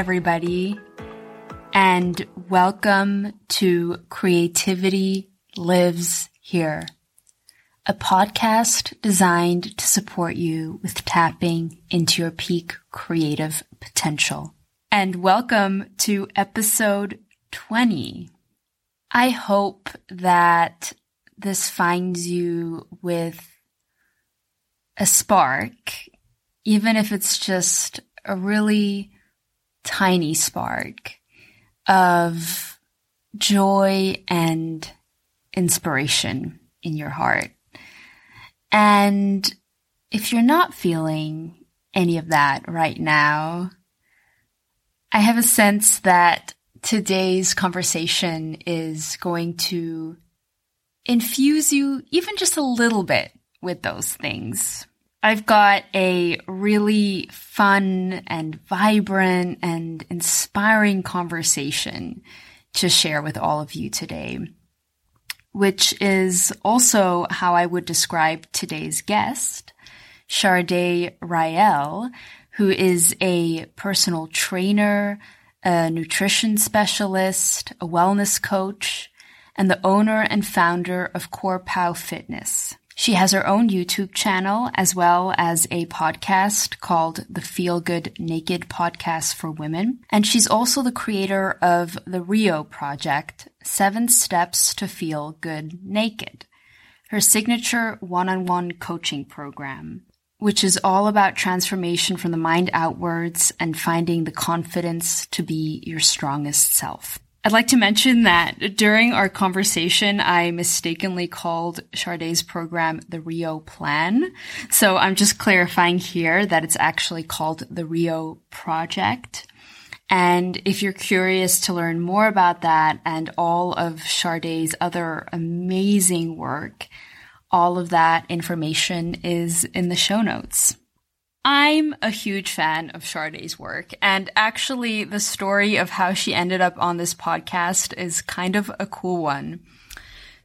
everybody, and welcome to Creativity Lives Here, a podcast designed to support you with tapping into your peak creative potential. And welcome to episode 20. I hope that this finds you with a spark, even if it's just a really tiny spark of joy and inspiration in your heart. And if you're not feeling any of that right now, I have a sense that today's conversation is going to infuse you even just a little bit with those things. I've got a really fun and vibrant and inspiring conversation to share with all of you today, which is also how I would describe today's guest, Chardét Ryel, who is a personal trainer, a nutrition specialist, a wellness coach, and the owner and founder of Corpão Fitness. She has her own YouTube channel as well as a podcast called the Feel Good Naked Podcast for Women. And she's also the creator of the Rio Project, Seven Steps to Feel Good Naked, her signature one-on-one coaching program, which is all about transformation from the mind outwards and finding the confidence to be your strongest self. I'd like to mention that during our conversation, I mistakenly called Chardét's program the Rio Plan. So I'm just clarifying here that it's actually called the Rio Project. And if you're curious to learn more about that and all of Chardét's other amazing work, all of that information is in the show notes. I'm a huge fan of Chardét's work, and actually, the story of how she ended up on this podcast is kind of a cool one.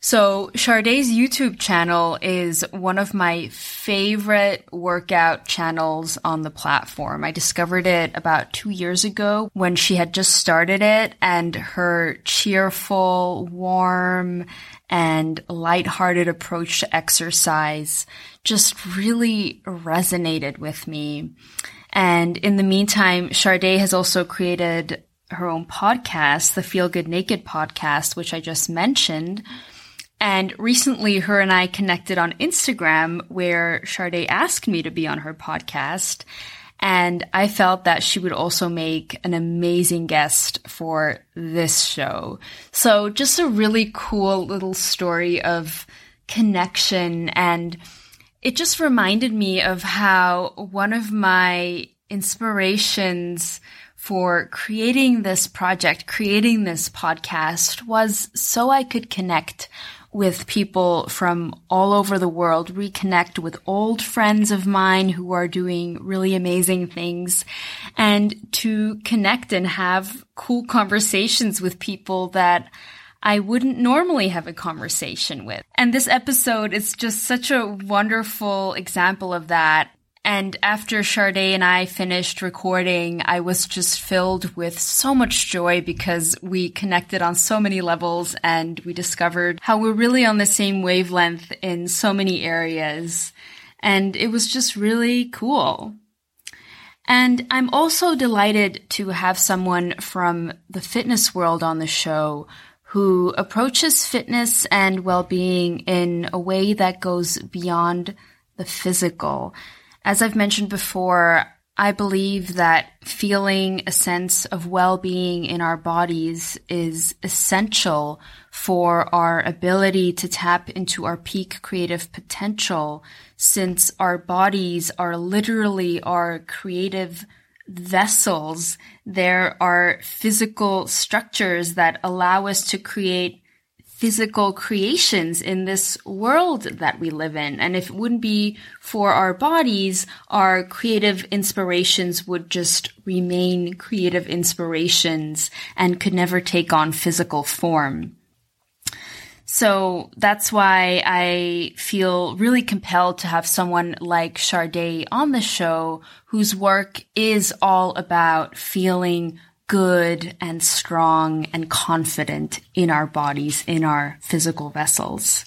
So, Chardét's YouTube channel is one of my favorite workout channels on the platform. I discovered it about two years ago when she had just started it, and her cheerful, warm, and lighthearted approach to exercise just really resonated with me. And in the meantime, Chardét has also created her own podcast, the Feel Good Naked podcast, which I just mentioned. And recently, her and I connected on Instagram where Chardét asked me to be on her podcast. And I felt that she would also make an amazing guest for this show. So just a really cool little story of connection and it just reminded me of how one of my inspirations for creating this project, creating this podcast was so I could connect with people from all over the world, reconnect with old friends of mine who are doing really amazing things, and to connect and have cool conversations with people that I wouldn't normally have a conversation with. And this episode is just such a wonderful example of that. And after Chardét and I finished recording, I was just filled with so much joy because we connected on so many levels and we discovered how we're really on the same wavelength in so many areas. And it was just really cool. And I'm also delighted to have someone from the fitness world on the show who approaches fitness and well-being in a way that goes beyond the physical. As I've mentioned before, I believe that feeling a sense of well-being in our bodies is essential for our ability to tap into our peak creative potential since our bodies are literally our creative vessels. There are physical structures that allow us to create physical creations in this world that we live in. And if it wouldn't be for our bodies, our creative inspirations would just remain creative inspirations and could never take on physical form. So that's why I feel really compelled to have someone like Chardét on the show whose work is all about feeling good and strong and confident in our bodies, in our physical vessels.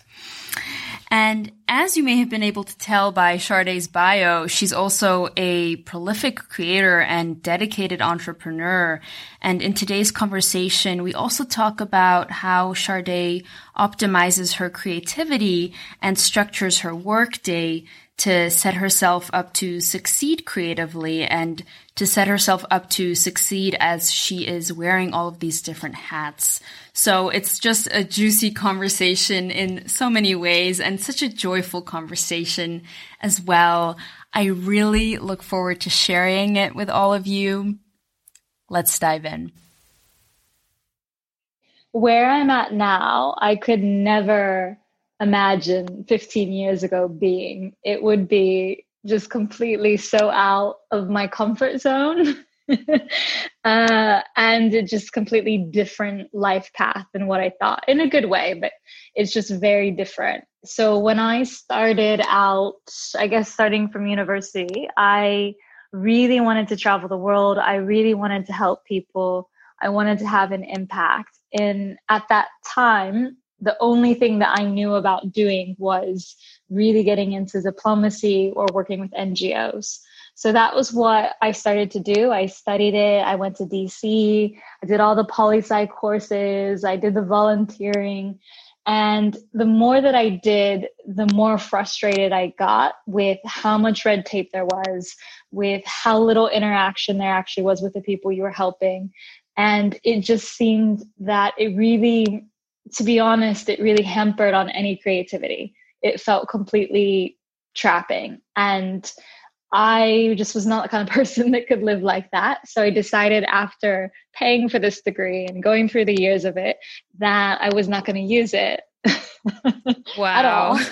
And as you may have been able to tell by Chardét's bio, she's also a prolific creator and dedicated entrepreneur. And in today's conversation, we also talk about how Chardét optimizes her creativity and structures her workday to set herself up to succeed creatively and to set herself up to succeed as she is wearing all of these different hats. So it's just a juicy conversation in so many ways and such a joyful conversation as well. I really look forward to sharing it with all of you. Let's dive in. Where I'm at now, I could never imagine 15 years ago being. It would be just completely so out of my comfort zone. uh, and just completely different life path than what I thought in a good way, but it's just very different. So when I started out, I guess starting from university, I really wanted to travel the world. I really wanted to help people. I wanted to have an impact. And at that time, the only thing that I knew about doing was really getting into diplomacy or working with NGOs. So that was what I started to do. I studied it. I went to DC. I did all the poli sci courses. I did the volunteering. And the more that I did, the more frustrated I got with how much red tape there was, with how little interaction there actually was with the people you were helping. And it just seemed that it really to be honest, it really hampered on any creativity. It felt completely trapping. And I just was not the kind of person that could live like that. So I decided after paying for this degree and going through the years of it that I was not going to use it. wow. at all.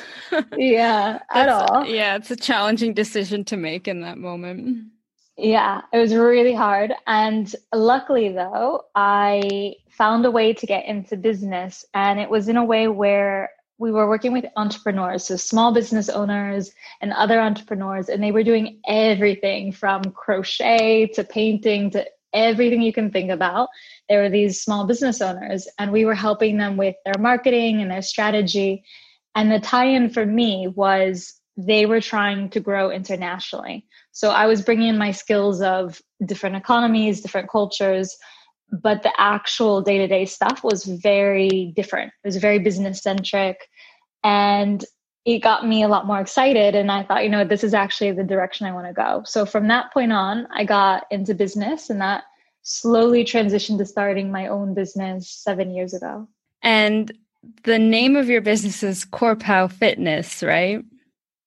Yeah, at all. Yeah, it's a challenging decision to make in that moment. Yeah, it was really hard. And luckily, though, I found a way to get into business. And it was in a way where we were working with entrepreneurs, so small business owners and other entrepreneurs, and they were doing everything from crochet to painting to everything you can think about. There were these small business owners, and we were helping them with their marketing and their strategy. And the tie in for me was they were trying to grow internationally. So I was bringing in my skills of different economies, different cultures, but the actual day to day stuff was very different. It was very business centric. And it got me a lot more excited. And I thought, you know, this is actually the direction I want to go. So from that point on, I got into business and that slowly transitioned to starting my own business seven years ago. And the name of your business is Corpão Fitness, right?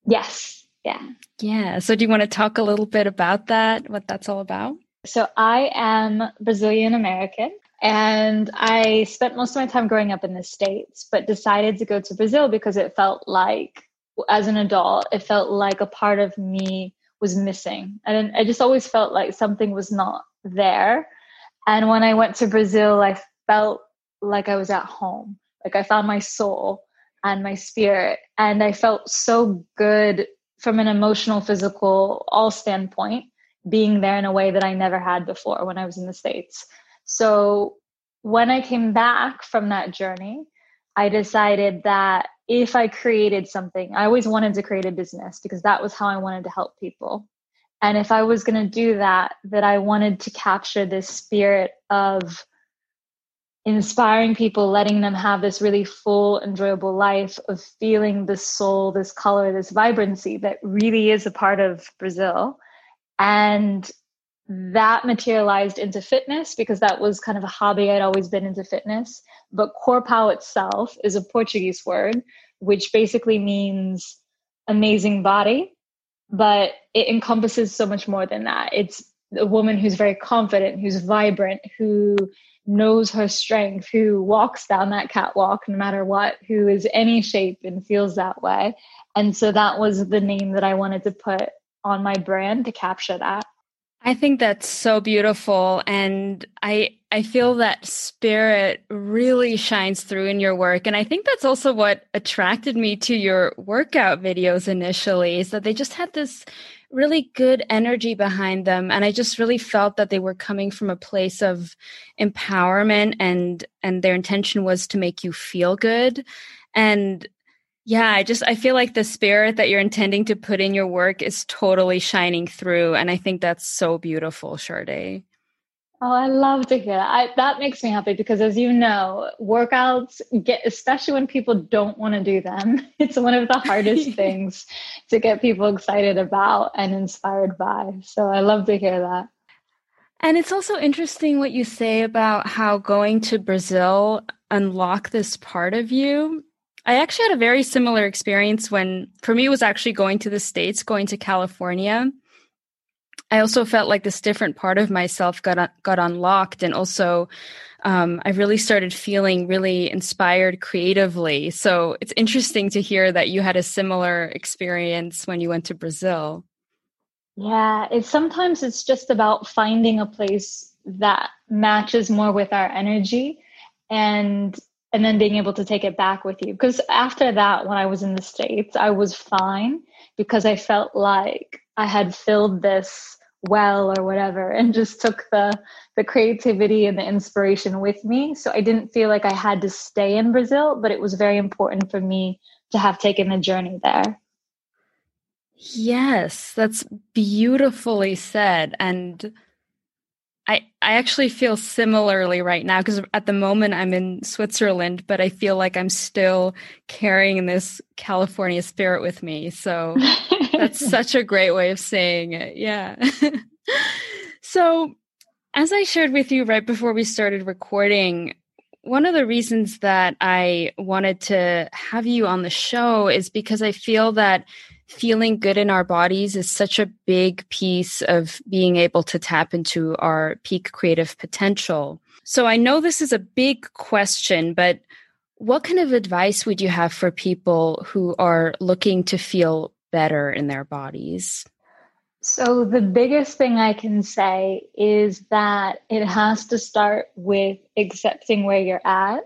Yes. Yeah. Yeah. So do you want to talk a little bit about that, what that's all about? So I am Brazilian American and I spent most of my time growing up in the States, but decided to go to Brazil because it felt like, as an adult, it felt like a part of me was missing. And I just always felt like something was not there. And when I went to Brazil, I felt like I was at home. Like I found my soul and my spirit. And I felt so good from an emotional, physical, all standpoint, being there in a way that I never had before when I was in the States. So when I came back from that journey, I decided that if I created something, I always wanted to create a business because that was how I wanted to help people. And if I was going to do that, that I wanted to capture this spirit of inspiring people, letting them have this really full, enjoyable life of feeling this soul, this color, this vibrancy that really is a part of Brazil. And that materialized into fitness because that was kind of a hobby. I'd always been into fitness. But corpão itself is a Portuguese word, which basically means amazing body. But it encompasses so much more than that. It's a woman who's very confident, who's vibrant, who knows her strength, who walks down that catwalk no matter what, who is any shape and feels that way. And so that was the name that I wanted to put on my brand to capture that. I think that's so beautiful and I I feel that spirit really shines through in your work and I think that's also what attracted me to your workout videos initially is that they just had this really good energy behind them and I just really felt that they were coming from a place of empowerment and and their intention was to make you feel good and yeah, I just I feel like the spirit that you're intending to put in your work is totally shining through and I think that's so beautiful, Chardét. Oh, I love to hear that. I, that makes me happy because, as you know, workouts get, especially when people don't want to do them, it's one of the hardest things to get people excited about and inspired by. So I love to hear that. And it's also interesting what you say about how going to Brazil unlock this part of you I actually had a very similar experience when, for me, it was actually going to the States, going to California. I also felt like this different part of myself got got unlocked, and also um, I really started feeling really inspired creatively. So it's interesting to hear that you had a similar experience when you went to Brazil. Yeah, it's sometimes it's just about finding a place that matches more with our energy and and then being able to take it back with you. Because after that, when I was in the States, I was fine because I felt like I had filled this well or whatever and just took the the creativity and the inspiration with me. So i didn't feel like i had to stay in brazil but it was very important for me to have taken the journey there. Yes that's beautifully said. And I, I actually feel similarly right now because at the moment I'm in Switzerland, but I feel like I'm still carrying this California spirit with me. So that's such a great way of saying it. Yeah. so, as I shared with you right before we started recording, one of the reasons that I wanted to have you on the show is because I feel that feeling good in our bodies is such a big piece of being able to tap into our peak creative potential. So I know this is a big question, but what kind of advice would you have for people who are looking to feel better in their bodies? So, the biggest thing I can say is that it has to start with accepting where you're at.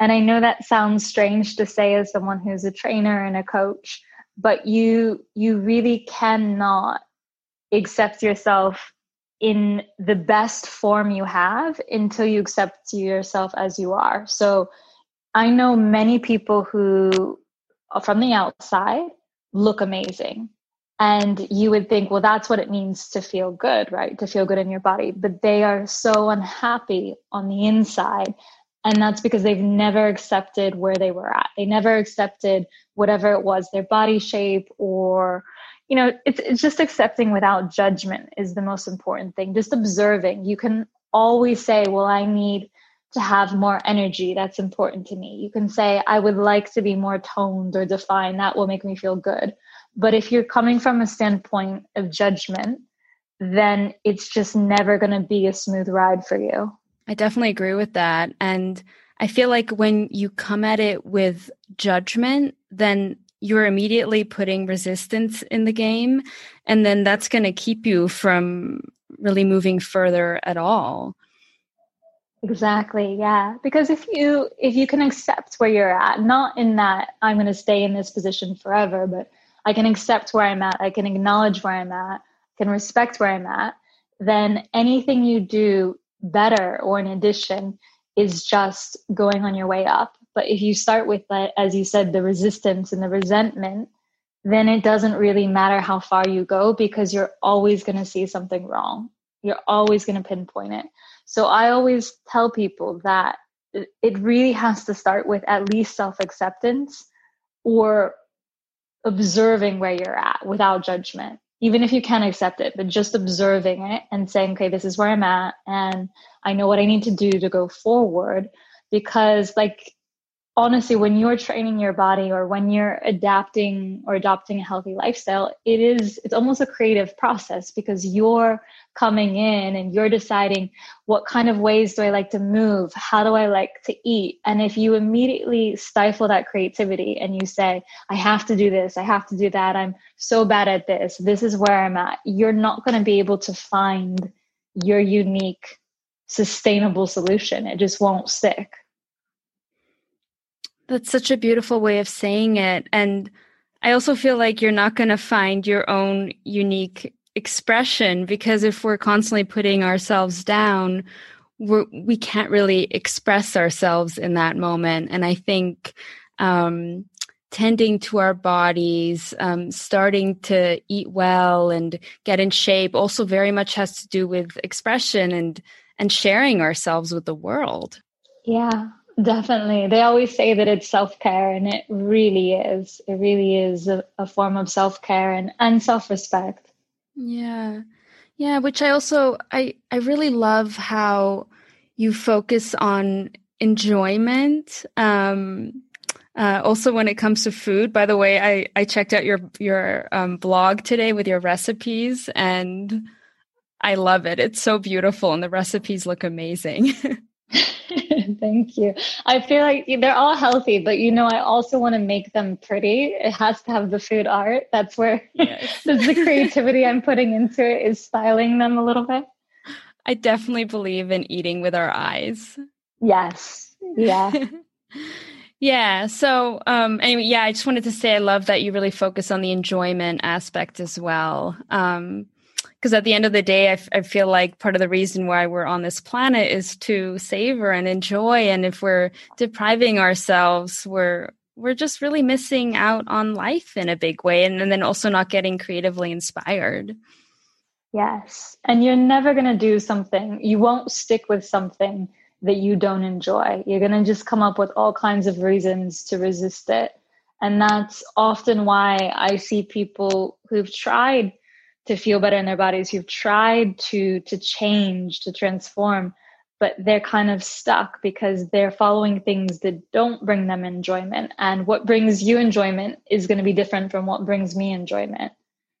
And I know that sounds strange to say as someone who's a trainer and a coach, but you you really cannot accept yourself in the best form you have until you accept yourself as you are. So i know many people who from the outside look amazing. And you would think well that's what it means to feel good right? To feel good in your body. But they are so unhappy on the inside and that's because they've never accepted where they were at. They never accepted whatever it was their body shape or you know it's, it's just accepting without judgment is the most important thing. Just observing. You can always say well i need to have more energy. That's important to me. You can say i would like to be more toned or defined. That will make me feel good. But if you're coming from a standpoint of judgment then it's just never going to be a smooth ride for you I definitely agree with that. And I feel like when you come at it with judgment, then you're immediately putting resistance in the game. And then that's going to keep you from really moving further at all. Exactly. Yeah. Because if you if you can accept where you're at, not in that I'm going to stay in this position forever, but I can accept where I'm at, I can acknowledge where I'm at, I can respect where I'm at, then anything you do better or an addition is just going on your way up. But if you start with, as you said, the resistance and the resentment, then it doesn't really matter how far you go because you're always going to see something wrong. You're always going to pinpoint it. So I always tell people that it really has to start with at least self acceptance or observing where you're at without judgment even if you can't accept it, but just observing it and saying, okay, this is where I'm at, and I know what I need to do to go forward. Because, like, honestly, when you're training your body or when you're adapting or adopting a healthy lifestyle, it is, it's almost a creative process because you're coming in and you're deciding what kind of ways do I like to move? How do I like to eat? And if you immediately stifle that creativity and you say, I have to do this, I have to do that, I'm so bad at this, this is where I'm at, you're not going to be able to find your unique, sustainable solution. It just won't stick. That's such a beautiful way of saying it. And I also feel like you're not going to find your own unique expression because if we're constantly putting ourselves down, we're, we can't really express ourselves in that moment. And I think um, tending to our bodies, um, starting to eat well and get in shape also very much has to do with expression and and sharing ourselves with the world. Yeah, Definitely. They always say that it's self care, and it really is. It really is a, a form of self care and, and self respect. Yeah. Yeah. Which I also, I, I really love how you focus on enjoyment. Um, uh, also, when it comes to food, by the way, I, I checked out your your um, blog today with your recipes, and I love it. It's so beautiful, and the recipes look amazing. Thank you. I feel like they're all healthy, but you know, I also want to make them pretty. It has to have the food art. That's where yes. the creativity I'm putting into it is styling them a little bit. I definitely believe in eating with our eyes. Yes. Yeah. yeah. So, um, anyway, yeah, I just wanted to say I love that you really focus on the enjoyment aspect as well. Um, because at the end of the day I, f- I feel like part of the reason why we're on this planet is to savor and enjoy and if we're depriving ourselves we're we're just really missing out on life in a big way and, and then also not getting creatively inspired. Yes. And you're never going to do something you won't stick with something that you don't enjoy. You're going to just come up with all kinds of reasons to resist it. And that's often why i see people who've tried to feel better in their bodies. Who've tried to to change to transform but they're kind of stuck because they're following things that don't bring them enjoyment. And what brings you enjoyment is going to be different from what brings me enjoyment.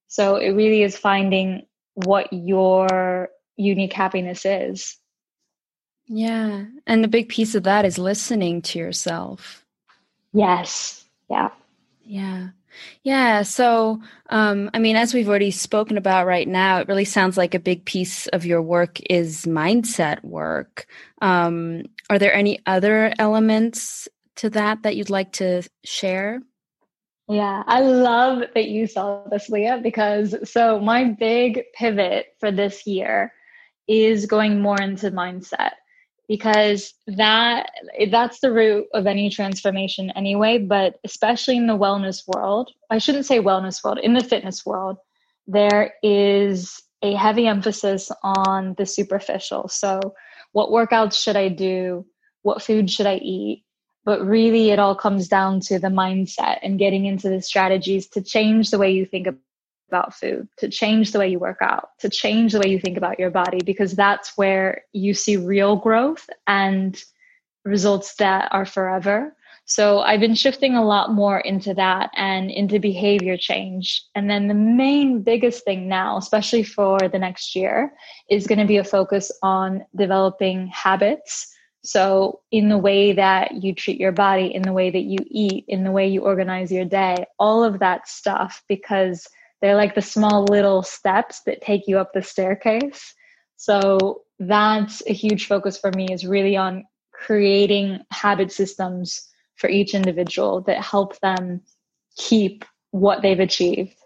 So it really is finding what your unique happiness is. Yeah. And the big piece of that is listening to yourself. Yes. Yeah. Yeah yeah. So, um, I mean, as we've already spoken about right now, it really sounds like a big piece of your work is mindset work. Um, are there any other elements to that that you'd like to share? Yeah, I love that you saw this, Leah, because so my big pivot for this year is going more into mindset because that that's the root of any transformation anyway but especially in the wellness world i shouldn't say wellness world in the fitness world there is a heavy emphasis on the superficial. So what workouts should i do? What food should i eat? But really it all comes down to the mindset and getting into the strategies to change the way you think about food, to change the way you work out, to change the way you think about your body, because that's where you see real growth and results that are forever. So I've been shifting a lot more into that and into behavior change. And then the main biggest thing now, especially for the next year, is going to be a focus on developing habits. So, in the way that you treat your body, in the way that you eat, in the way you organize your day, all of that stuff, because they're like the small little steps that take you up the staircase. So that's a huge focus for me is really on creating habit systems for each individual that help them keep what they've achieved.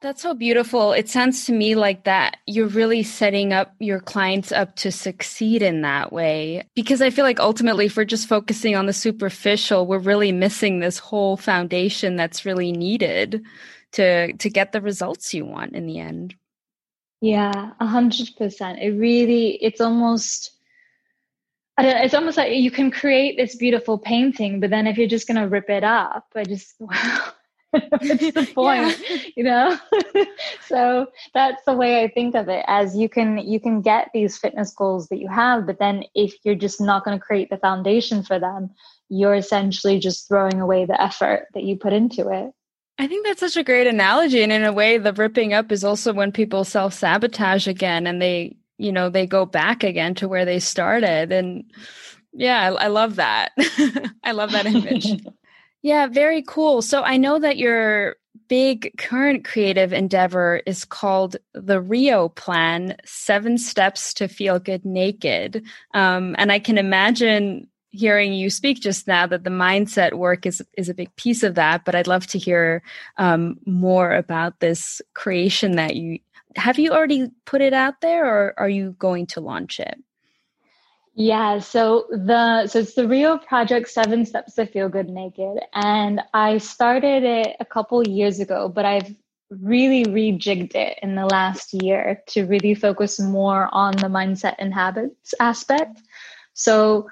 That's so beautiful. It sounds to me like that you're really setting up your clients up to succeed in that way. Because I feel like ultimately, if we're just focusing on the superficial, we're really missing this whole foundation that's really needed to to get the results you want in the end. Yeah, a hundred percent. It really, it's almost, it's almost like you can create this beautiful painting, but then if you're just going to rip it up, I just, wow What's the point? Yeah. You know? so that's the way I think of it as you can you can get these fitness goals that you have, but then if you're just not going to create the foundation for them, you're essentially just throwing away the effort that you put into it. I think that's such a great analogy. And in a way, the ripping up is also when people self sabotage again and they, you know, they go back again to where they started. And yeah, I, I love that. I love that image. Yeah, very cool. So I know that your big current creative endeavor is called the Rio Plan Seven Steps to Feel Good Naked. Um, and I can imagine hearing you speak just now that the mindset work is is a big piece of that but i'd love to hear um, more about this creation that you have you already put it out there or are you going to launch it yeah so the so it's the rio project seven steps to feel good naked and i started it a couple years ago but i've really rejigged it in the last year to really focus more on the mindset and habits aspect so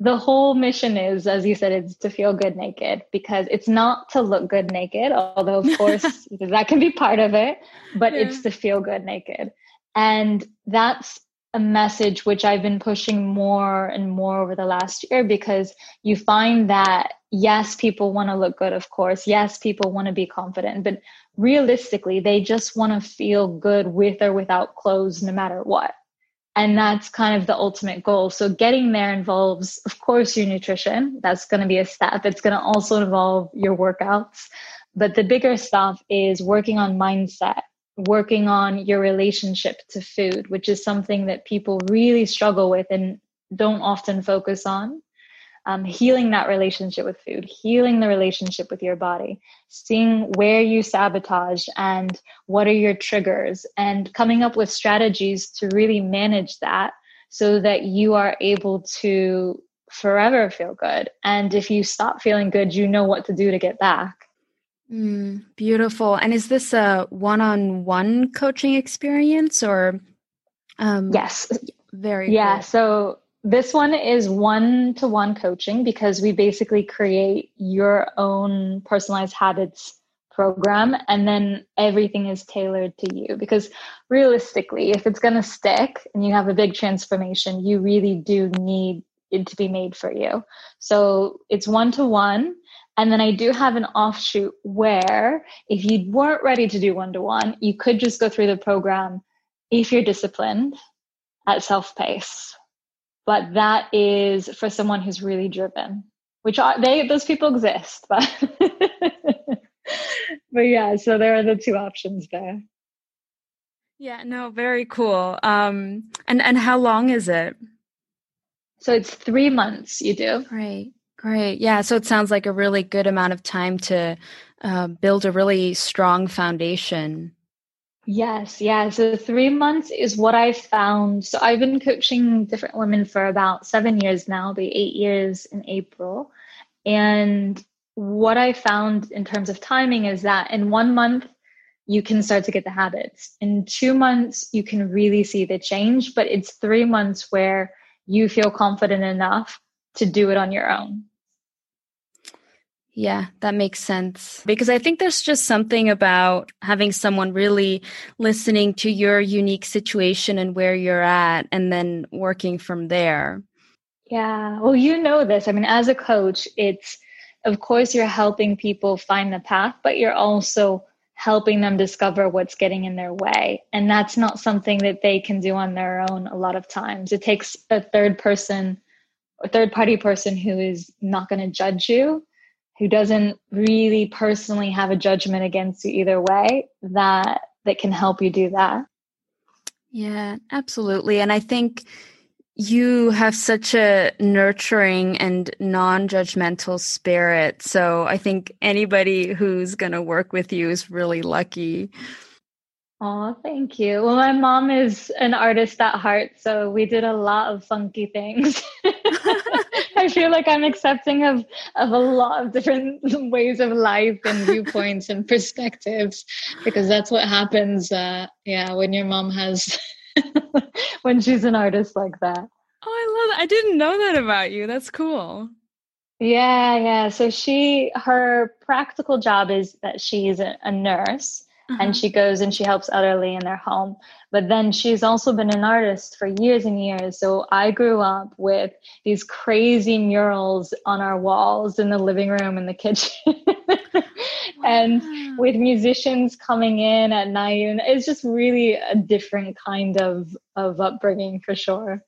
the whole mission is, as you said, it's to feel good naked because it's not to look good naked, although of course that can be part of it, but yeah. it's to feel good naked. And that's a message which I've been pushing more and more over the last year because you find that yes, people want to look good, of course. Yes, people want to be confident, but realistically, they just want to feel good with or without clothes, no matter what. And that's kind of the ultimate goal. So getting there involves, of course, your nutrition. That's going to be a step. It's going to also involve your workouts. But the bigger stuff is working on mindset, working on your relationship to food, which is something that people really struggle with and don't often focus on um, healing that relationship with food, healing the relationship with your body, seeing where you sabotage and what are your triggers, and coming up with strategies to really manage that so that you are able to forever feel good. And if you stop feeling good, you know what to do to get back. Mm, beautiful. And is this a one on one coaching experience or? Um, yes. Very Yeah. Cool. So this one is one to one coaching because we basically create your own personalized habits program and then everything is tailored to you because realistically if it's going to stick and you have a big transformation you really do need it to be made for you. So it's one to one and then i do have an offshoot where if you weren't ready to do one to one you could just go through the program if you're disciplined at self pace but that is for someone who's really driven which are they those people exist but but yeah so there are the two options there. Yeah no very cool. Um and and how long is it so it's three months you do great great yeah so it sounds like a really good amount of time to uh, build a really strong foundation Yes, yeah. So three months is what I found. So I've been coaching different women for about seven years now, be eight years in April. And what I found in terms of timing is that in one month, you can start to get the habits. In two months, you can really see the change, but it's three months where you feel confident enough to do it on your own. Yeah, that makes sense. Because I think there's just something about having someone really listening to your unique situation and where you're at and then working from there. Yeah. Well, you know this. I mean, as a coach, it's, of course, you're helping people find the path, but you're also helping them discover what's getting in their way. And that's not something that they can do on their own a lot of times. It takes a third person, a third party person who is not going to judge you who doesn't really personally have a judgment against you either way that that can help you do that yeah absolutely and i think you have such a nurturing and non-judgmental spirit so i think anybody who's going to work with you is really lucky Oh, thank you. Well, my mom is an artist at heart, so we did a lot of funky things. I feel like I'm accepting of of a lot of different ways of life and viewpoints and perspectives because that's what happens. Uh, yeah, when your mom has when she's an artist like that. Oh, I love that. I didn't know that about you. That's cool. Yeah, yeah. So she her practical job is that she's a, a nurse uh-huh. and she goes and she helps elderly in their home. But then she's also been an artist for years and years. So I grew up with these crazy murals on our walls in the living room and the kitchen. and with musicians coming in at night and it's just really a different kind of of upbringing for sure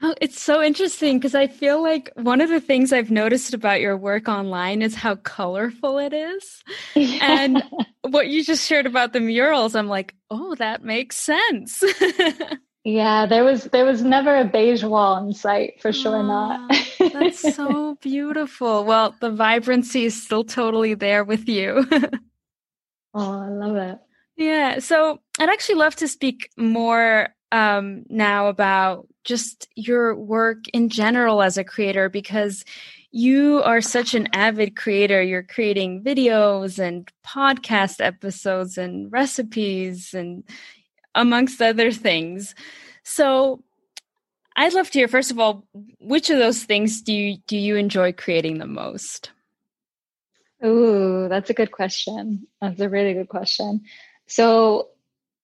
Oh, it's so interesting because I feel like one of the things I've noticed about your work online is how colorful it is. Yeah. And what you just shared about the murals, I'm like, oh, that makes sense. yeah, there was there was never a beige wall in sight, for sure not. that's so beautiful. Well, the vibrancy is still totally there with you. oh, I love it. Yeah. So I'd actually love to speak more um, now about just your work in general as a creator because you are such an avid creator. You're creating videos and podcast episodes and recipes and amongst other things. So I'd love to hear first of all, which of those things do you do you enjoy creating the most? Ooh, that's a good question. That's a really good question. So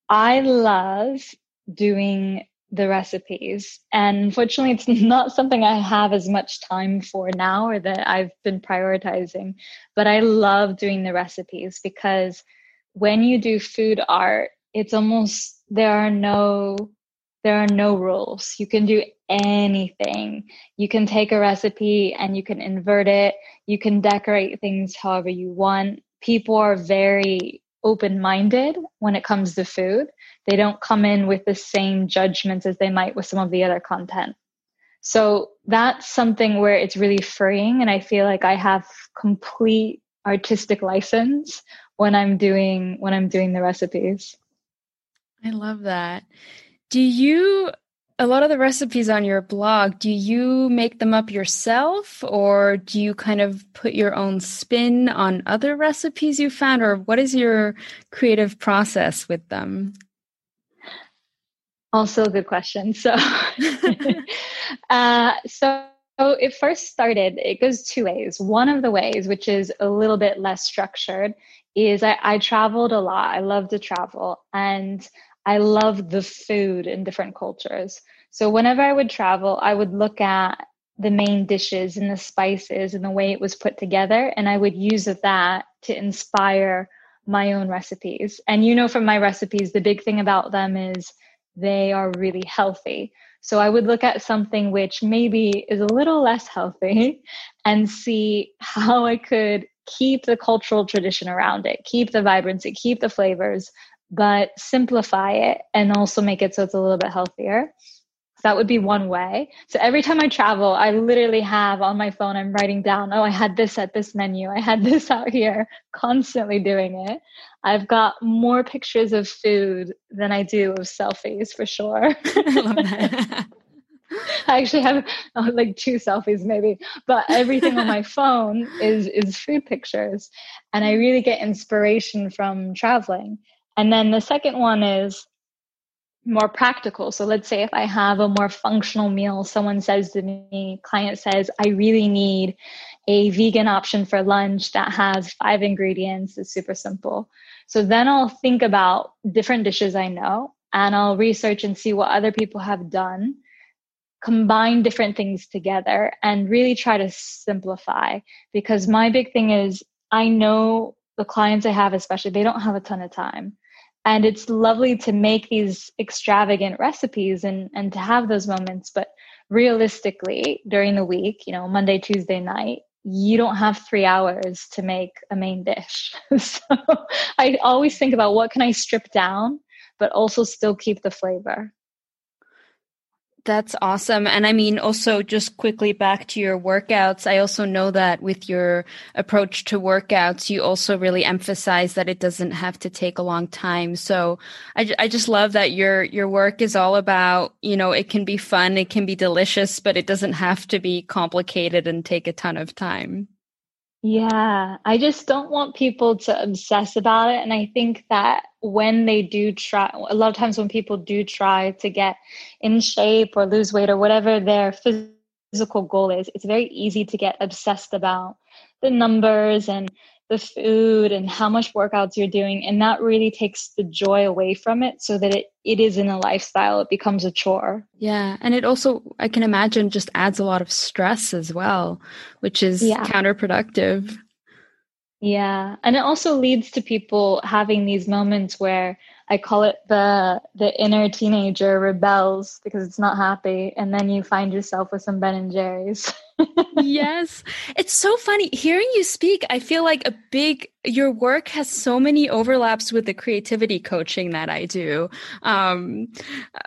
I love doing the recipes. And unfortunately, it's not something I have as much time for now or that I've been prioritizing. But I love doing the recipes because when you do food art, it's almost there are no there are no rules. You can do anything. You can take a recipe and you can invert it. You can decorate things however you want. People are very open minded when it comes to food they don't come in with the same judgments as they might with some of the other content. So that's something where it's really freeing. And I feel like I have complete artistic license when I'm doing when I'm doing the recipes. I love that. Do you a lot of the recipes on your blog, do you make them up yourself or do you kind of put your own spin on other recipes you found or what is your creative process with them? Also a good question. So, uh, so it first started, it goes two ways. One of the ways, which is a little bit less structured, is I, I traveled a lot. I love to travel and I love the food in different cultures. So whenever I would travel, I would look at the main dishes and the spices and the way it was put together, and I would use that to inspire my own recipes. And you know, from my recipes, the big thing about them is they are really healthy. So I would look at something which maybe is a little less healthy and see how I could keep the cultural tradition around it, keep the vibrancy, keep the flavors, but simplify it and also make it so it's a little bit healthier that would be one way. So every time I travel, I literally have on my phone, I'm writing down, oh, I had this at this menu, I had this out here, constantly doing it. I've got more pictures of food than I do of selfies for sure. I I actually have uh, like two selfies maybe, but everything on my phone is is food pictures, and I really get inspiration from traveling. And then the second one is more practical. So let's say if I have a more functional meal, someone says to me, client says, I really need a vegan option for lunch that has five ingredients, it's super simple. So then I'll think about different dishes I know and I'll research and see what other people have done, combine different things together and really try to simplify because my big thing is I know the clients I have, especially, they don't have a ton of time and it's lovely to make these extravagant recipes and and to have those moments but realistically during the week you know monday tuesday night you don't have three hours to make a main dish. So i always think about what can i strip down but also still keep the flavor that's awesome. And I mean, also just quickly back to your workouts. I also know that with your approach to workouts, you also really emphasize that it doesn't have to take a long time. So I, I just love that your, your work is all about, you know, it can be fun, it can be delicious, but it doesn't have to be complicated and take a ton of time. Yeah, I just don't want people to obsess about it. And I think that when they do try, a lot of times when people do try to get in shape or lose weight or whatever their physical goal is, it's very easy to get obsessed about the numbers and the food and how much workouts you're doing and that really takes the joy away from it so that it, it isn't a lifestyle it becomes a chore yeah and it also i can imagine just adds a lot of stress as well which is yeah. counterproductive yeah and it also leads to people having these moments where I call it the the inner teenager rebels because it's not happy, and then you find yourself with some Ben and Jerry's. yes, it's so funny hearing you speak. I feel like a big your work has so many overlaps with the creativity coaching that I do. Um,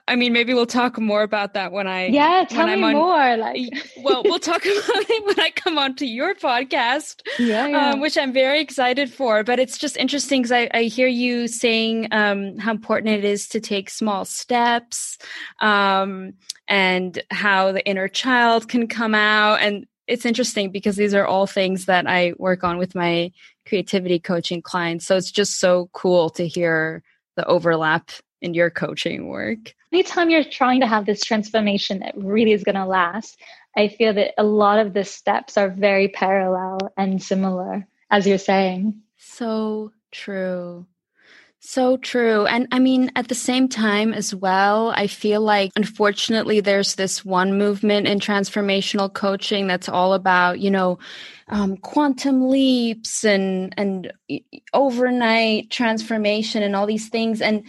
I mean, maybe we'll talk more about that when I yeah tell me on, more. Like, well, we'll talk about it when I come onto your podcast. Yeah, yeah. Um, which I'm very excited for. But it's just interesting because I, I, hear you saying um, how important it is to take small steps, um, and how the inner child can come out and it's interesting because these are all things that I work on with my creativity coaching clients. So it's just so cool to hear the overlap in your coaching work. Anytime you're trying to have this transformation that really is going to last, I feel that a lot of the steps are very parallel and similar, as you're saying. So true. So true. And I mean, at the same time as well, I feel like unfortunately there's this one movement in transformational coaching that's all about, you know, um, quantum leaps and and overnight transformation and all these things. And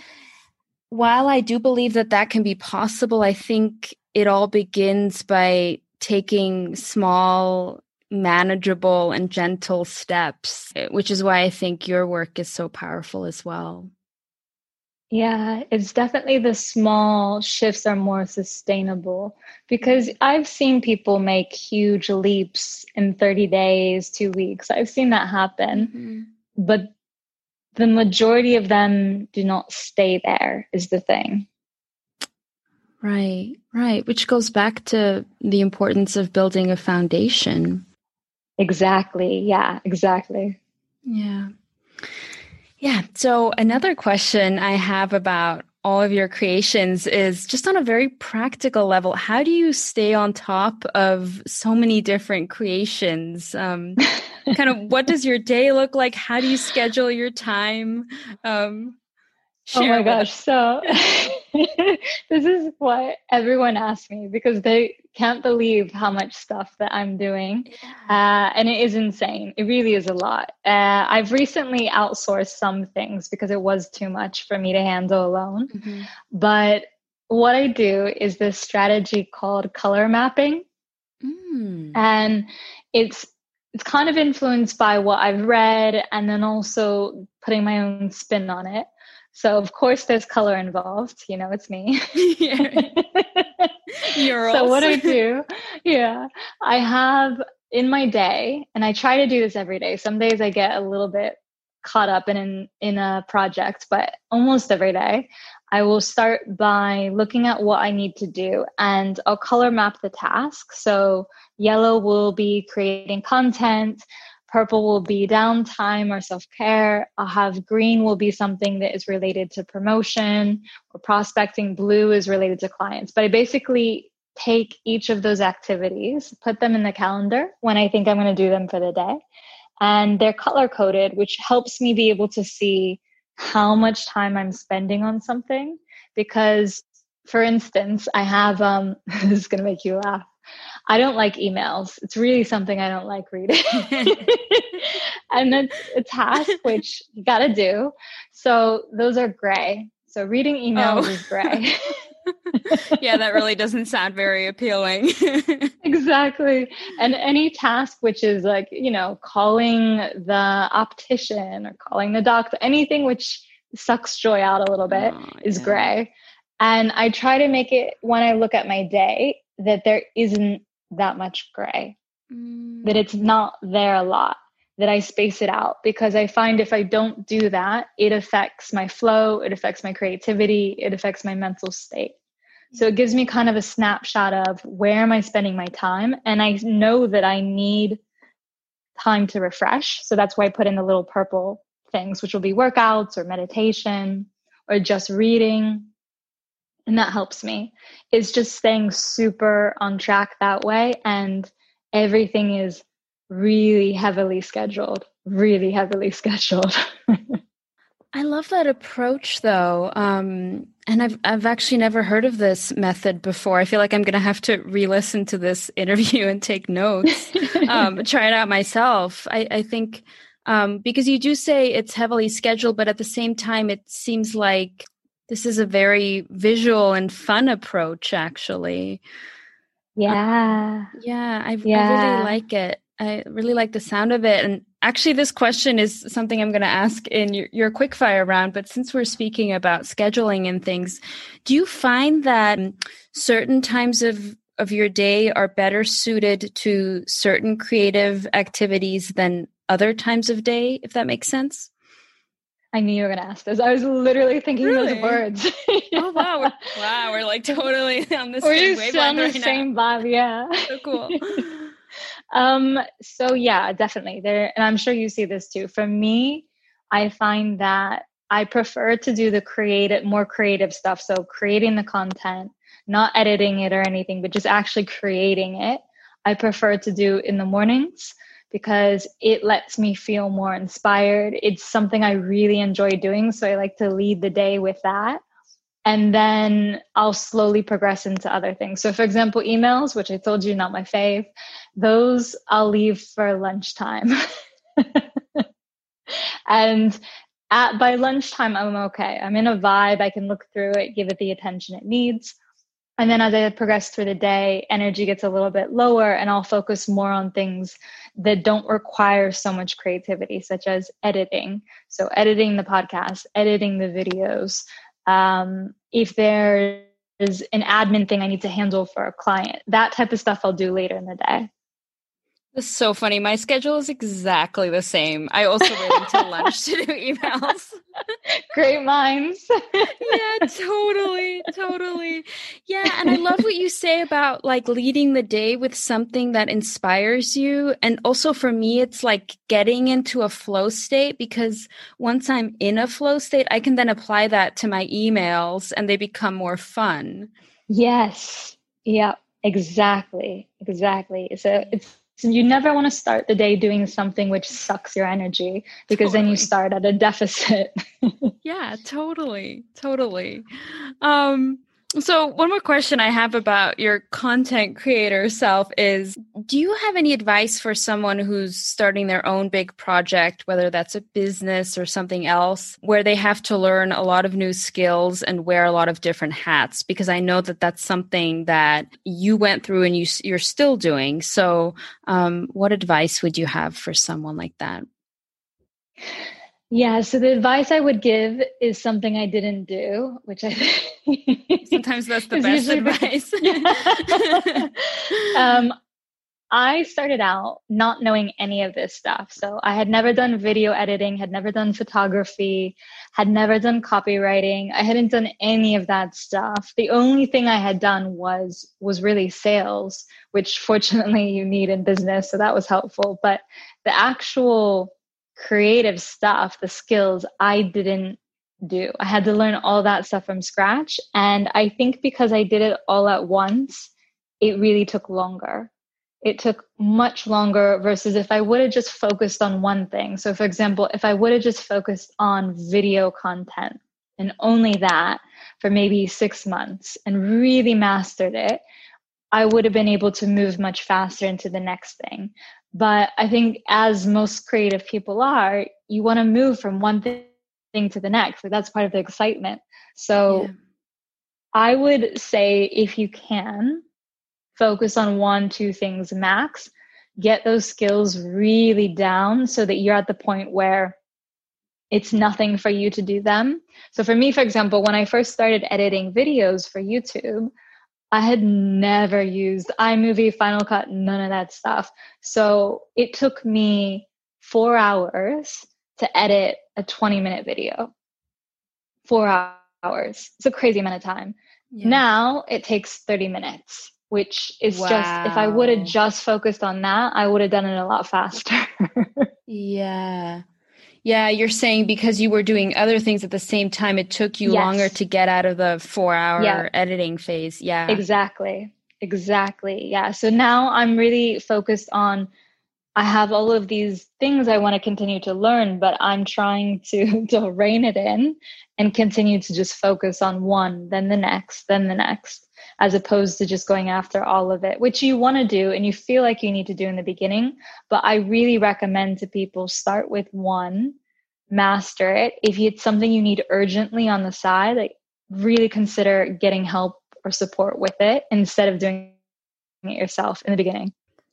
while I do believe that that can be possible, I think it all begins by taking small manageable and gentle steps, eh, which is why I think your work is so powerful as well. Yeah, it's definitely the small shifts are more sustainable because I've seen people make huge leaps in 30 days, two weeks. I've seen that happen. Mm-hmm. But the majority of them do not stay there, is the thing. Right, right. Which goes back to the importance of building a foundation. Exactly. Yeah, exactly. Yeah. Yeah. So, another question I have about all of your creations is just on a very practical level. How do you stay on top of so many different creations? Um, kind of what does your day look like? How do you schedule your time? Um, oh my gosh. So, this is what everyone asks me because they can't believe how much stuff that I'm doing. Uh, and it is insane. It really is a lot. Uh, I've recently outsourced some things because it was too much for me to handle alone. Mm-hmm. But what I do is this strategy called color mapping. Mm. And it's it's kind of influenced by what I've read and then also putting my own spin on it. So of course there's color involved. You know, it's me. You're so what I do, yeah, I have in my day, and I try to do this every day. Some days I get a little bit caught up in in, in a project, but almost every day I will start by looking at what I need to do and I'll color map the task. So yellow will be creating content, Purple will be downtime or self care. I'll have green will be something that is related to promotion or prospecting. Blue is related to clients. But I basically take each of those activities, put them in the calendar when I think I'm going to do them for the day. And they're color coded, which helps me be able to see how much time I'm spending on something. Because, for instance, I have, um, this is going to make you laugh. I don't like emails. It's really something I don't like reading. and it's a task which you got to do. So those are gray. So reading emails oh. is gray. yeah, that really doesn't sound very appealing. exactly. And any task which is like, you know, calling the optician or calling the doctor, anything which sucks joy out a little bit oh, is yeah. gray. And I try to make it when I look at my day that there isn't that much gray, mm. that it's not there a lot, that I space it out because I find if I don't do that, it affects my flow, it affects my creativity, it affects my mental state. So it gives me kind of a snapshot of where am I spending my time? And I know that I need time to refresh. So that's why I put in the little purple things, which will be workouts or meditation or just reading and that helps me is just staying super on track that way and everything is really heavily scheduled, really heavily scheduled. I love that approach though. Um, and I've I've actually never heard of this method before. I feel like I'm going to have to re-listen to this interview and take notes, um, try it out myself. I, I think um, because you do say it's heavily scheduled, but at the same time, it seems like this is a very visual and fun approach. Actually, yeah, uh, yeah, I, yeah. I really like it. I really like the sound of it. And actually, this question is something I'm going to ask in your, your quickfire round. But since we're speaking about scheduling and things, do you find that certain times of of your day are better suited to certain creative activities than other times of day, if that makes sense? I knew you were going to ask this. I was literally thinking really? those words. oh wow, we're, wow, we're like totally on the we're same wavelength on the right same vibe. Yeah, so cool. um. So yeah, definitely there, and I'm sure you see this too. For me, I find that I prefer to do the creative, more creative stuff. So creating the content, not editing it or anything, but just actually creating it. I prefer to do in the mornings because it lets me feel more inspired. It's something I really enjoy doing. So I like to lead the day with that. And then I'll slowly progress into other things. So, for example, emails, which I told you not my fave, those I'll leave for lunchtime. and at by lunchtime, I'm okay. I'm in a vibe. I can look through it, give it the attention it needs. And then as I progress through the day, energy gets a little bit lower, and I'll focus more on things that don't require so much creativity, such as editing. So, editing the podcast, editing the videos. Um, if there is an admin thing I need to handle for a client, that type of stuff I'll do later in the day. It's so funny. My schedule is exactly the same. I also wait until lunch to do emails. Great minds. yeah, totally. Totally. Yeah. And I love what you say about like leading the day with something that inspires you. And also for me, it's like getting into a flow state because once I'm in a flow state, I can then apply that to my emails and they become more fun. Yes. Yeah. Exactly. Exactly. So it's so you never want to start the day doing something which sucks your energy because totally. then you start at a deficit. yeah, totally. Totally. Um so, one more question I have about your content creator self is Do you have any advice for someone who's starting their own big project, whether that's a business or something else, where they have to learn a lot of new skills and wear a lot of different hats? Because I know that that's something that you went through and you, you're still doing. So, um, what advice would you have for someone like that? Yeah, so the advice I would give is something I didn't do, which I sometimes that's the best advice. um, I started out not knowing any of this stuff. So I had never done video editing, had never done photography, had never done copywriting. I hadn't done any of that stuff. The only thing I had done was was really sales, which fortunately you need in business, so that was helpful. But the actual creative stuff, the skills I didn't do. I had to learn all that stuff from scratch. And I think because I did it all at once, it really took longer. It took much longer versus if I would have just focused on one thing. So, for example, if I would have just focused on video content and only that for maybe six months and really mastered it, I would have been able to move much faster into the next thing. But I think as most creative people are, you want to move from one thing to the next. Like that's part of the excitement. So yeah. I would say if you can focus on one, two things max, get those skills really down so that you're at the point where it's nothing for you to do them. So for me, for example, when I first started editing videos for YouTube, I had never used iMovie, Final Cut, none of that stuff. So it took me four hours to edit a 20 minute video. Four hours. It's a crazy amount of time. Yeah. Now it takes 30 minutes, which is wow. just, if I would have just focused on that, I would have done it a lot faster. yeah. Yeah, you're saying because you were doing other things at the same time, it took you yes. longer to get out of the four hour yeah. editing phase. Yeah. Exactly. Exactly. Yeah. So now I'm really focused on I have all of these things I want to continue to learn, but I'm trying to, to rein it in and continue to just focus on one, then the next, then the next, as opposed to just going after all of it, which you want to do and you feel like you need to do in the beginning. But I really recommend to people start with one, master it. If it's something you need urgently on the side, like really consider getting help or support with it instead of doing it yourself in the beginning.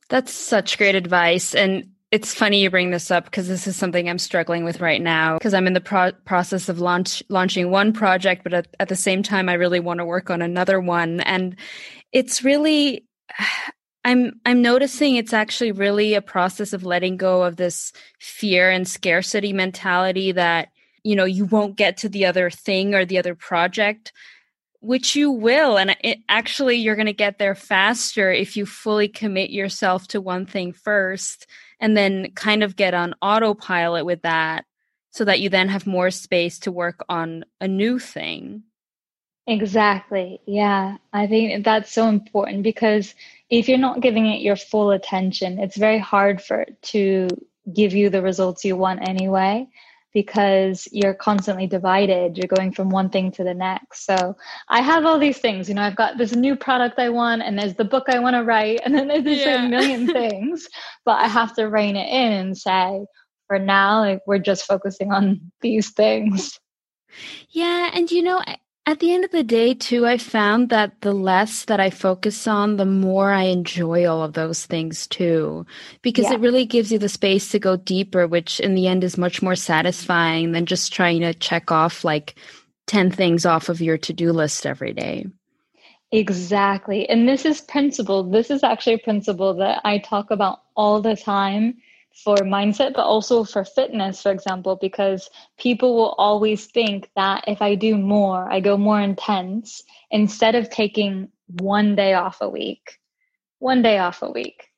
That's such great advice. And it's funny you bring this up because this is something I'm struggling with right now because I'm in the pro- process of launch launching one project, but at, at the same time, I really want to work on another one. And it's really, I'm I'm noticing it's actually really a process of letting go of this fear and scarcity mentality that you know you won't get to the other thing or the other project which you will and it, actually you're going to get there faster if you fully commit yourself to one thing first and then kind of get on autopilot with that so that you then have more space to work on a new thing. Exactly. Yeah. I think that's so important because if you're not giving it your full attention it's very hard for it to give you the results you want anyway because you're constantly divided. You're going from one thing to the next. So I have all these things. You know, I've got this new product I want, and there's the book I want to write, and then there's yeah. a million things. But I have to rein it in and say, for now, like we're just focusing on these things. Yeah, and you know, at the end of the day, too, I found that the less that I focus on, the more I enjoy all of those things, too, because yeah. it really gives you the space to go deeper, which in the end is much more satisfying than just trying to check off like 10 things off of your to do list every day. Exactly. And this is principle. This is actually a principle that I talk about all the time for mindset, but also for fitness, for example, because people will always think that if I do more, I go more intense, instead of taking one day off a week, one day off a week,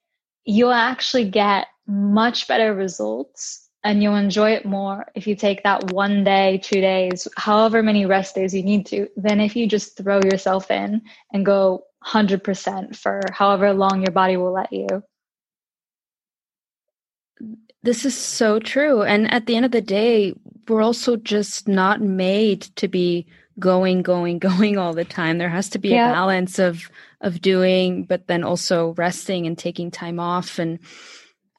you'll actually get much better results and you'll enjoy it more if you take that one day, two days, however many rest days you need to, than if you just throw yourself in and go 100% for however long your body will let you. This is so true. And at the end of the day, we're also just not made to be going, going, going all the time. There has to be yeah. a balance of of doing, but then also resting and taking time off. And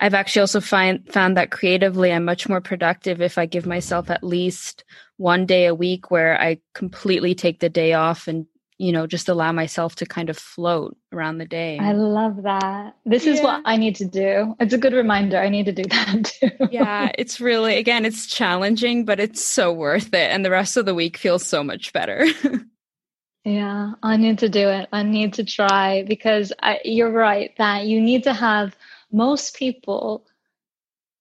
I've actually also find found that creatively I'm much more productive if I give myself at least one day a week where I completely take the day off and you know, just allow myself to kind of float around the day. I love that. This yeah. is what I need to do. It's a good reminder. I need to do that too. yeah, it's really, again, it's challenging, but it's so worth it. And the rest of the week feels so much better. yeah, I need to do it. I need to try because I, you're right that you need to have most people.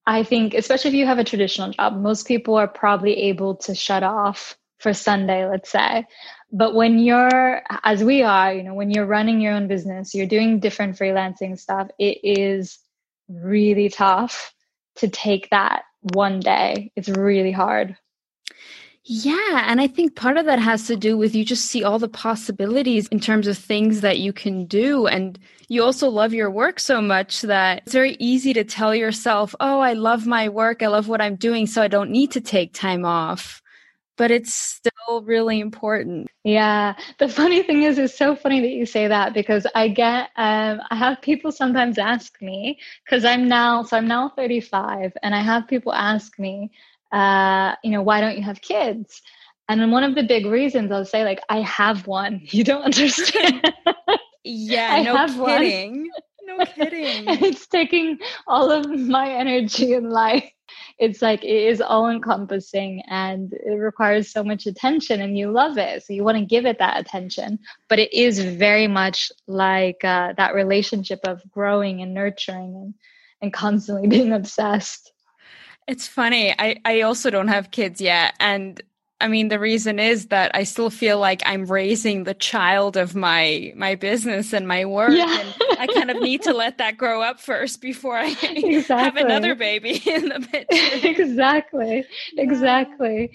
I think, especially if you have a traditional job, most people are probably able to shut off for Sunday, let's say. But when you're, as we are, you know, when you're running your own business, you're doing different freelancing stuff, it is really tough to take that one day. It's really hard. Yeah. And I think part of that has to do with you just see all the possibilities in terms of things that you can do. And you also love your work so much that it's very easy to tell yourself, oh, I love my work. I love what I'm doing. So I don't need to take time off but it's still really important. Yeah. The funny thing is, it's so funny that you say that because I get, um, I have people sometimes ask me, because I'm now, so I'm now 35, and I have people ask me, uh, you know, why don't you have kids? And then one of the big reasons I'll say, like, I have one. You don't understand. yeah, I no have kidding. One. No kidding. it's taking all of my energy in life it's like it is all encompassing and it requires so much attention and you love it. So you want to give it that attention. But it is very much like uh, that relationship of growing and nurturing and, and constantly being obsessed. It's funny. I i also don't have kids yet. And I mean, the reason is that I still feel like I'm raising the child of my my business and my work, yeah. and I kind of need to let that grow up first before I exactly. have another baby in the picture. exactly, exactly.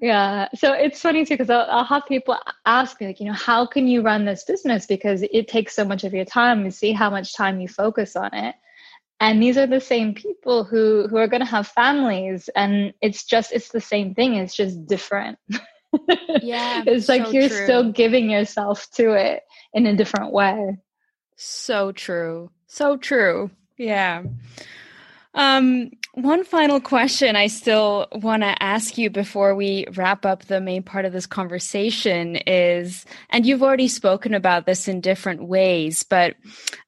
Yeah. So it's funny too because I'll, I'll, have people ask me, like, you know, how can you run this business because it takes so much of your time. You see how much time you focus on it, and these are the same people who who are going to have families and it's just it's the same thing it's just different yeah it's like so you're true. still giving yourself to it in a different way so true. So true. Yeah. Um one final question I still want to ask you before we wrap up the main part of this conversation is, and you've already spoken about this in different ways, but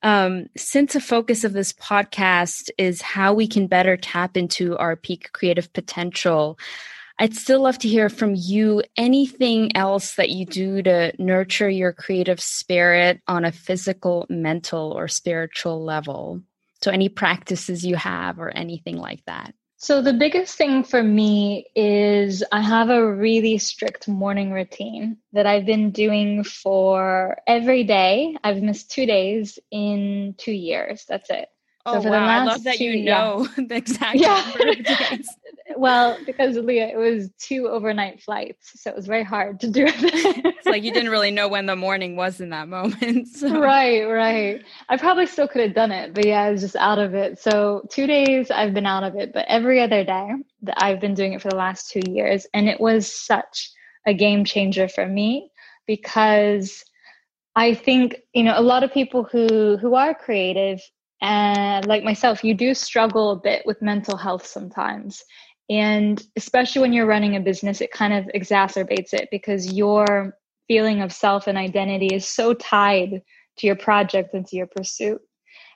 um, since a focus of this podcast is how we can better tap into our peak creative potential, I'd still love to hear from you anything else that you do to nurture your creative spirit on a physical, mental, or spiritual level. So, any practices you have or anything like that? So, the biggest thing for me is I have a really strict morning routine that I've been doing for every day. I've missed two days in two years. That's it. Oh, so wow. I love that two, you know yeah. the exact yeah. Number of days. well, because Leah, it was two overnight flights, so it was very hard to do it. it's like you didn't really know when the morning was in that moment. So. Right, right. I probably still could have done it, but yeah, I was just out of it. So two days I've been out of it, but every other day that I've been doing it for the last two years, and it was such a game changer for me because I think you know a lot of people who who are creative and like myself, you do struggle a bit with mental health sometimes. And especially when you're running a business, it kind of exacerbates it because your feeling of self and identity is so tied to your project and to your pursuit.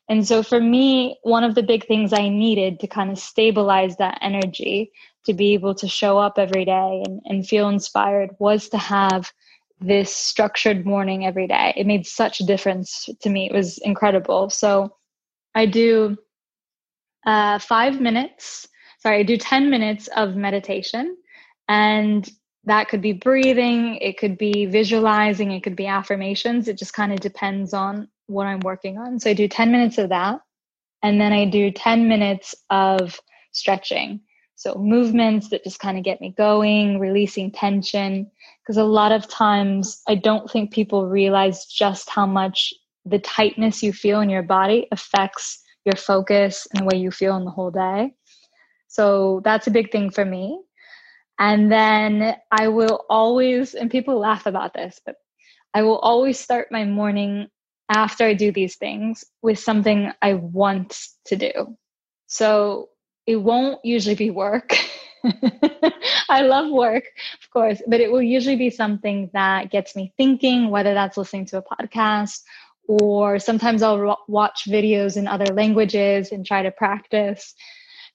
And so for me, one of the big things I needed to kind of stabilize that energy to be able to show up every day and, and feel inspired was to have this structured morning every day. It made such a difference to me. It was incredible. So I do uh, five minutes, sorry, I do 10 minutes of meditation. And that could be breathing, it could be visualizing, it could be affirmations. It just kind of depends on what I'm working on. So I do 10 minutes of that. And then I do 10 minutes of stretching. So movements that just kind of get me going, releasing tension. Because a lot of times I don't think people realize just how much the tightness you feel in your body affects your focus and the way you feel in the whole day. So that's a big thing for me. And then I will always, and people laugh about this, but I will always start my morning after I do these things with something I want to do. So it won't usually be work. I love work, of course, but it will usually be something that gets me thinking, whether that's listening to a podcast or sometimes I'll watch videos in other languages and try to practice.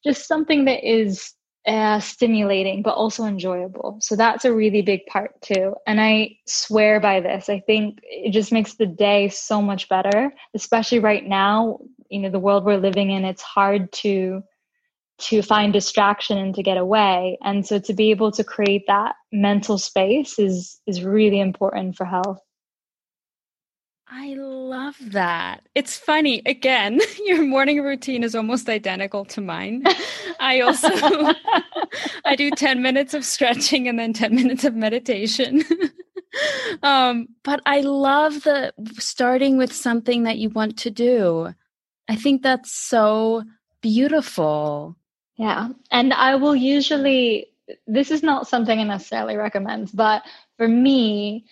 Just something that is uh, stimulating but also enjoyable. So that's a really big part too. And I swear by this. I think it just makes the day so much better, especially right now. You know, the world we're living in, it's hard to to find distraction and to get away and so to be able to create that mental space is is really important for health I love that. It's funny. Again, your morning routine is almost identical to mine. I also I do 10 minutes of stretching and then 10 minutes of meditation. um, but I love the starting with something that you want to do. I think that's so beautiful. Yeah. And I will usually this is not something I necessarily recommend, but for me,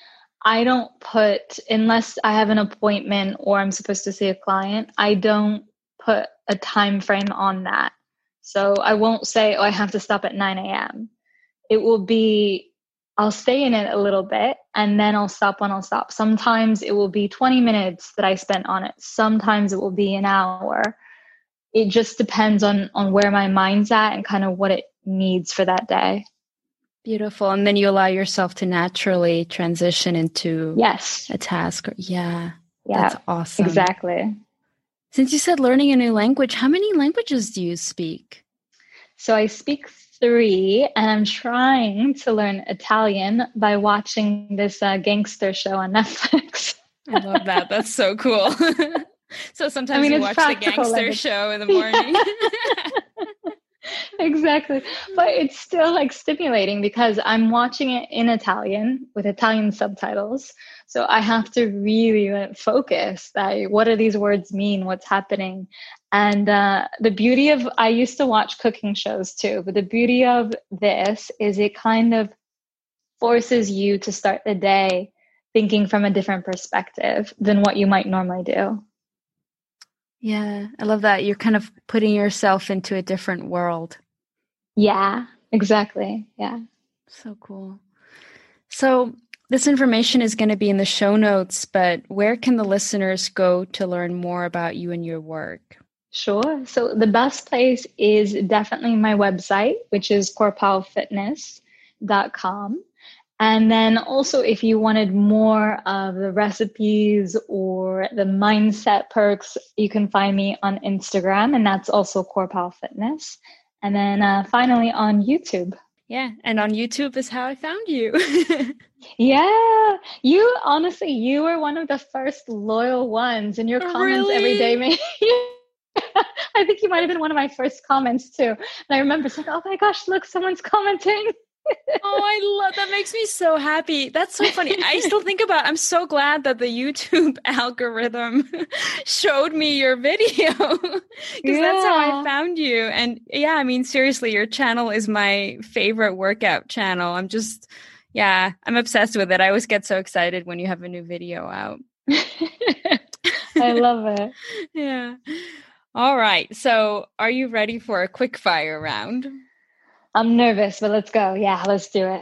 I don't put, unless I have an appointment or I'm supposed to see a client, I don't put a time frame on that. So I won't say, oh, I have to stop at 9 a.m. It will be, I'll stay in it a little bit and then I'll stop when I'll stop. Sometimes it will be 20 minutes that I spent on it. Sometimes it will be an hour. It just depends on on where my mind's at and kind of what it needs for that day. Beautiful. And then you allow yourself to naturally transition into yes a task. Yeah. Yeah. That's awesome. Exactly. Since you said learning a new language, how many languages do you speak? So I speak three, and I'm trying to learn Italian by watching this uh, gangster show on Netflix. I love that. That's so cool. so sometimes I mean, you watch the gangster language. show in the morning. Exactly. But it's still like stimulating because I'm watching it in Italian with Italian subtitles. So I have to really focus that what do these words mean? What's happening? And uh, the beauty of, I used to watch cooking shows too, but the beauty of this is it kind of forces you to start the day thinking from a different perspective than what you might normally do. Yeah, I love that. You're kind of putting yourself into a different world. Yeah, exactly. Yeah. So cool. So, this information is going to be in the show notes, but where can the listeners go to learn more about you and your work? Sure. So, the best place is definitely my website, which is corpaofitness.com. And then also, if you wanted more of the recipes or the mindset perks, you can find me on Instagram, and that's also Corpão Fitness. And then uh, finally on YouTube. Yeah, and on YouTube is how I found you. yeah, you honestly, you were one of the first loyal ones in your comments really? every day. I think you might have been one of my first comments too. And I remember saying, "Oh my gosh, look, someone's commenting." Oh, I love that makes me so happy. That's so funny. I still think about I'm so glad that the YouTube algorithm showed me your video because yeah. that's how I found you. And yeah, I mean seriously, your channel is my favorite workout channel. I'm just yeah, I'm obsessed with it. I always get so excited when you have a new video out. I love it. yeah. All right. So, are you ready for a quick fire round? I'm nervous, but let's go. Yeah, let's do it.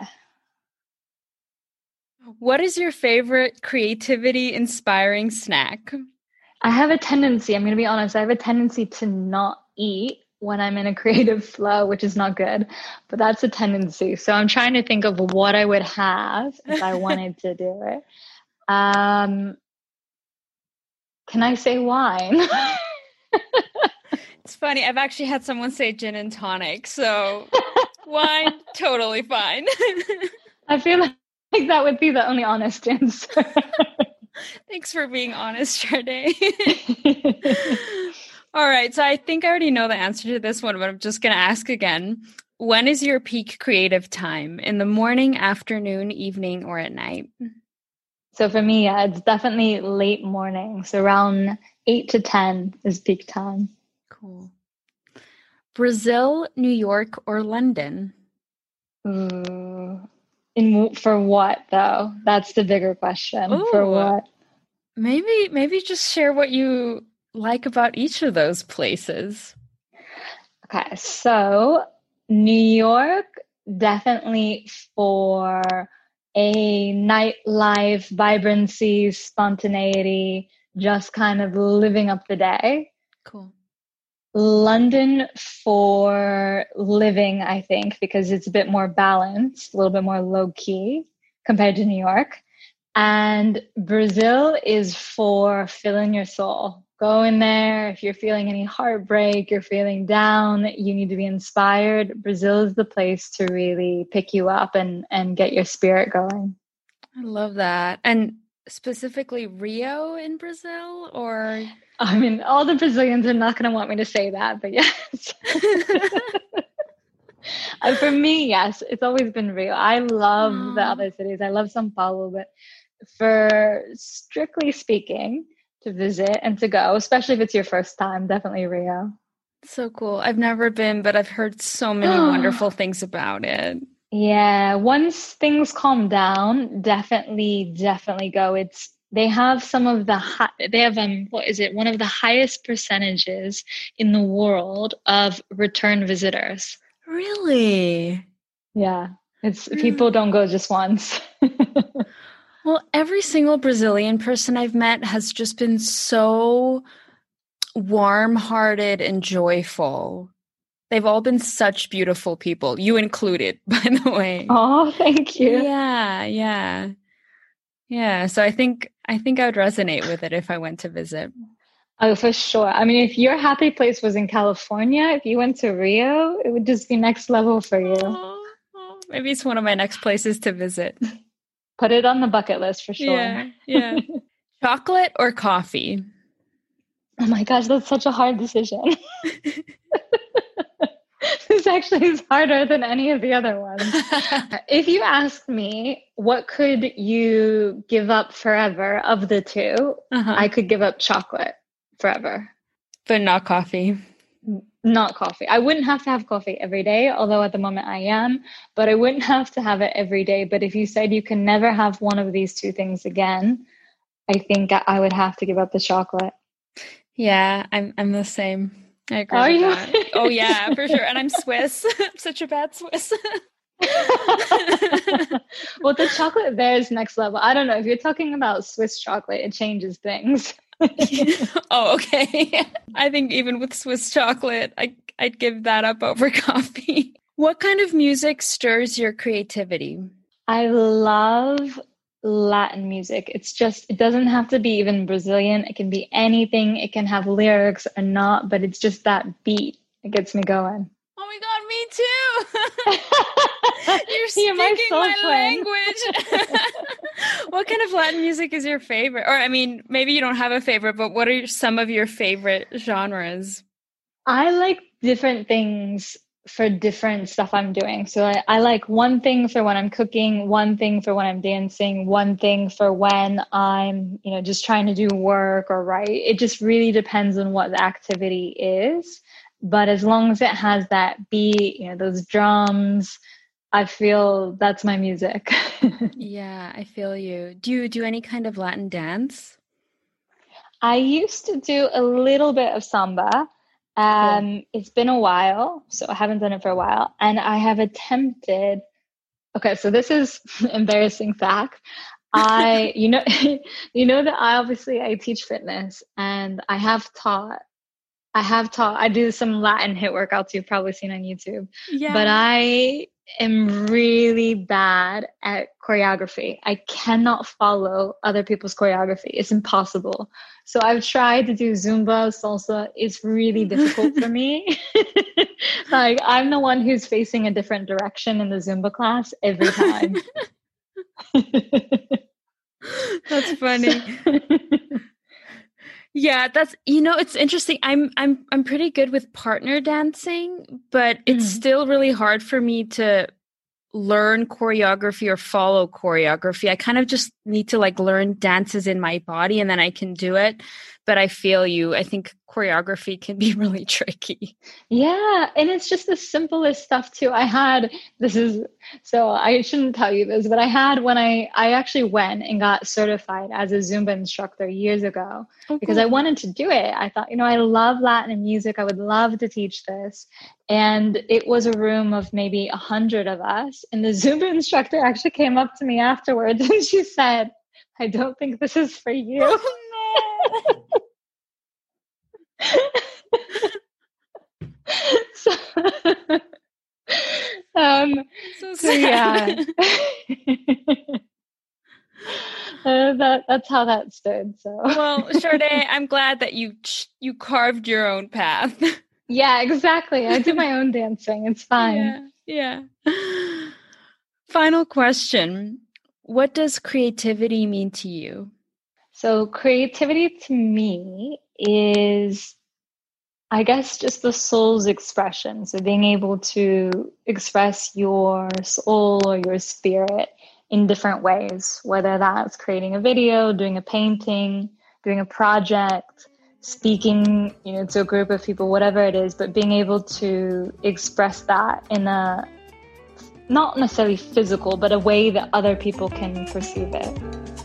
What is your favorite creativity inspiring snack? I have a tendency, I'm going to be honest, I have a tendency to not eat when I'm in a creative flow, which is not good, but that's a tendency. So I'm trying to think of what I would have if I wanted to do it. Um, can I say wine? it's funny. I've actually had someone say gin and tonic. So wine, totally fine. I feel like that would be the only honest answer. Thanks for being honest, Chardét. All right. So I think I already know the answer to this one, but I'm just going to ask again. When is your peak creative time? In the morning, afternoon, evening, or at night? So for me, yeah, it's definitely late morning. So around 8 to 10 is peak time. Cool. Brazil, New York, or London? Mm, in for what though? That's the bigger question. Ooh, for what? Maybe maybe just share what you like about each of those places. Okay, so New York definitely for a nightlife vibrancy, spontaneity, just kind of living up the day. Cool. London for living, I think, because it's a bit more balanced, a little bit more low key compared to New York. And Brazil is for filling your soul. Go in there. If you're feeling any heartbreak, you're feeling down, you need to be inspired. Brazil is the place to really pick you up and, and get your spirit going. I love that. And specifically Rio in Brazil or I mean, all the Brazilians are not going to want me to say that, but yes. uh, for me, yes, it's always been Rio. I love Aww. the other cities. I love Sao Paulo, but for strictly speaking, to visit and to go, especially if it's your first time, definitely Rio. So cool. I've never been, but I've heard so many wonderful things about it. Yeah, once things calm down, definitely, definitely go. It's they have some of the high, they have um what is it one of the highest percentages in the world of return visitors. Really? Yeah it's people don't go just once. Well every single brazilian person i've met has just been so warm-hearted and joyful they've all been such beautiful people you included by the way oh thank you yeah yeah yeah, so I think I think I would resonate with it if I went to visit. Oh, for sure. I mean, if your happy place was in California, if you went to Rio, it would just be next level for you. Oh, oh, maybe it's one of my next places to visit. Put it on the bucket list for sure. Yeah. Yeah. Chocolate or coffee? Oh my gosh, that's such a hard decision. this actually is harder than any of the other ones. if you ask me, what could you give up forever of the 2 uh-huh. I could give up chocolate forever. But not coffee. Not coffee. I wouldn't have to have coffee every day, although at the moment I am, but I wouldn't have to have it every day. But if you said you can never have one of these two things again, I think I would have to give up the chocolate. Yeah, I'm I'm the same. I agree. Are you? Oh yeah, for sure. And I'm Swiss. I'm such a bad Swiss. well, the chocolate there is next level. I don't know if you're talking about Swiss chocolate, it changes things. oh, okay. I think even with Swiss chocolate, I I'd give that up over coffee. What kind of music stirs your creativity? I love Latin music. It's just, it doesn't have to be even Brazilian. It can be anything. It can have lyrics or not, but it's just that beat that gets me going. Oh my God, me too. You're speaking my, my language. what kind of Latin music is your favorite? Or, I mean, maybe you don't have a favorite, but what are some of your favorite genres? I like different things for different stuff I'm doing. So I, I, like one thing for when I'm cooking, one thing for when I'm dancing, one thing for when I'm, you know, just trying to do work or write. It just really depends on what the activity is. But as long as it has that beat, you know, those drums, I feel that's my music. yeah, I feel you. Do you do any kind of Latin dance? I used to do a little bit of samba um, It's been a while, so I haven't done it for a while, and I have attempted. Okay, so this is embarrassing fact. I, you know, you know that I obviously I teach fitness, and I have taught. I have taught. I do some Latin HIIT workouts you've probably seen on YouTube. Yeah. But I am really bad at choreography. I cannot follow other people's choreography. It's impossible. So I've tried to do Zumba, salsa. It's really difficult for me. like I'm the one who's facing a different direction in the Zumba class every time. That's funny. Yeah, that's you know it's interesting. I'm I'm I'm pretty good with partner dancing, but it's mm. still really hard for me to learn choreography or follow choreography. I kind of just need to like learn dances in my body and then I can do it. But I feel you. I think choreography can be really tricky. Yeah. And it's just the simplest stuff too. I had this is so I shouldn't tell you this, but I had when I I actually went and got certified as a Zumba instructor years ago okay. Oh, because I wanted to do it. I thought, you know, I love Latin music. I would love to teach this. And it was a room of maybe a hundred of us. And the Zumba instructor actually came up to me afterwards and she said, I don't think this is for you. Oh, no. so, um, so, so yeah. Uh, that that's how that stood. So well, Chardét, I'm glad that you you carved your own path. yeah, exactly. I do my own dancing. It's fine. Yeah. yeah. Final question: What does creativity mean to you? So, creativity to me is I guess just the soul's expression. So being able to express your soul or your spirit in different ways, whether that's creating a video, doing a painting, doing a project, speaking, you know, to a group of people, whatever it is, but being able to express that in a not necessarily physical, but a way that other people can perceive it.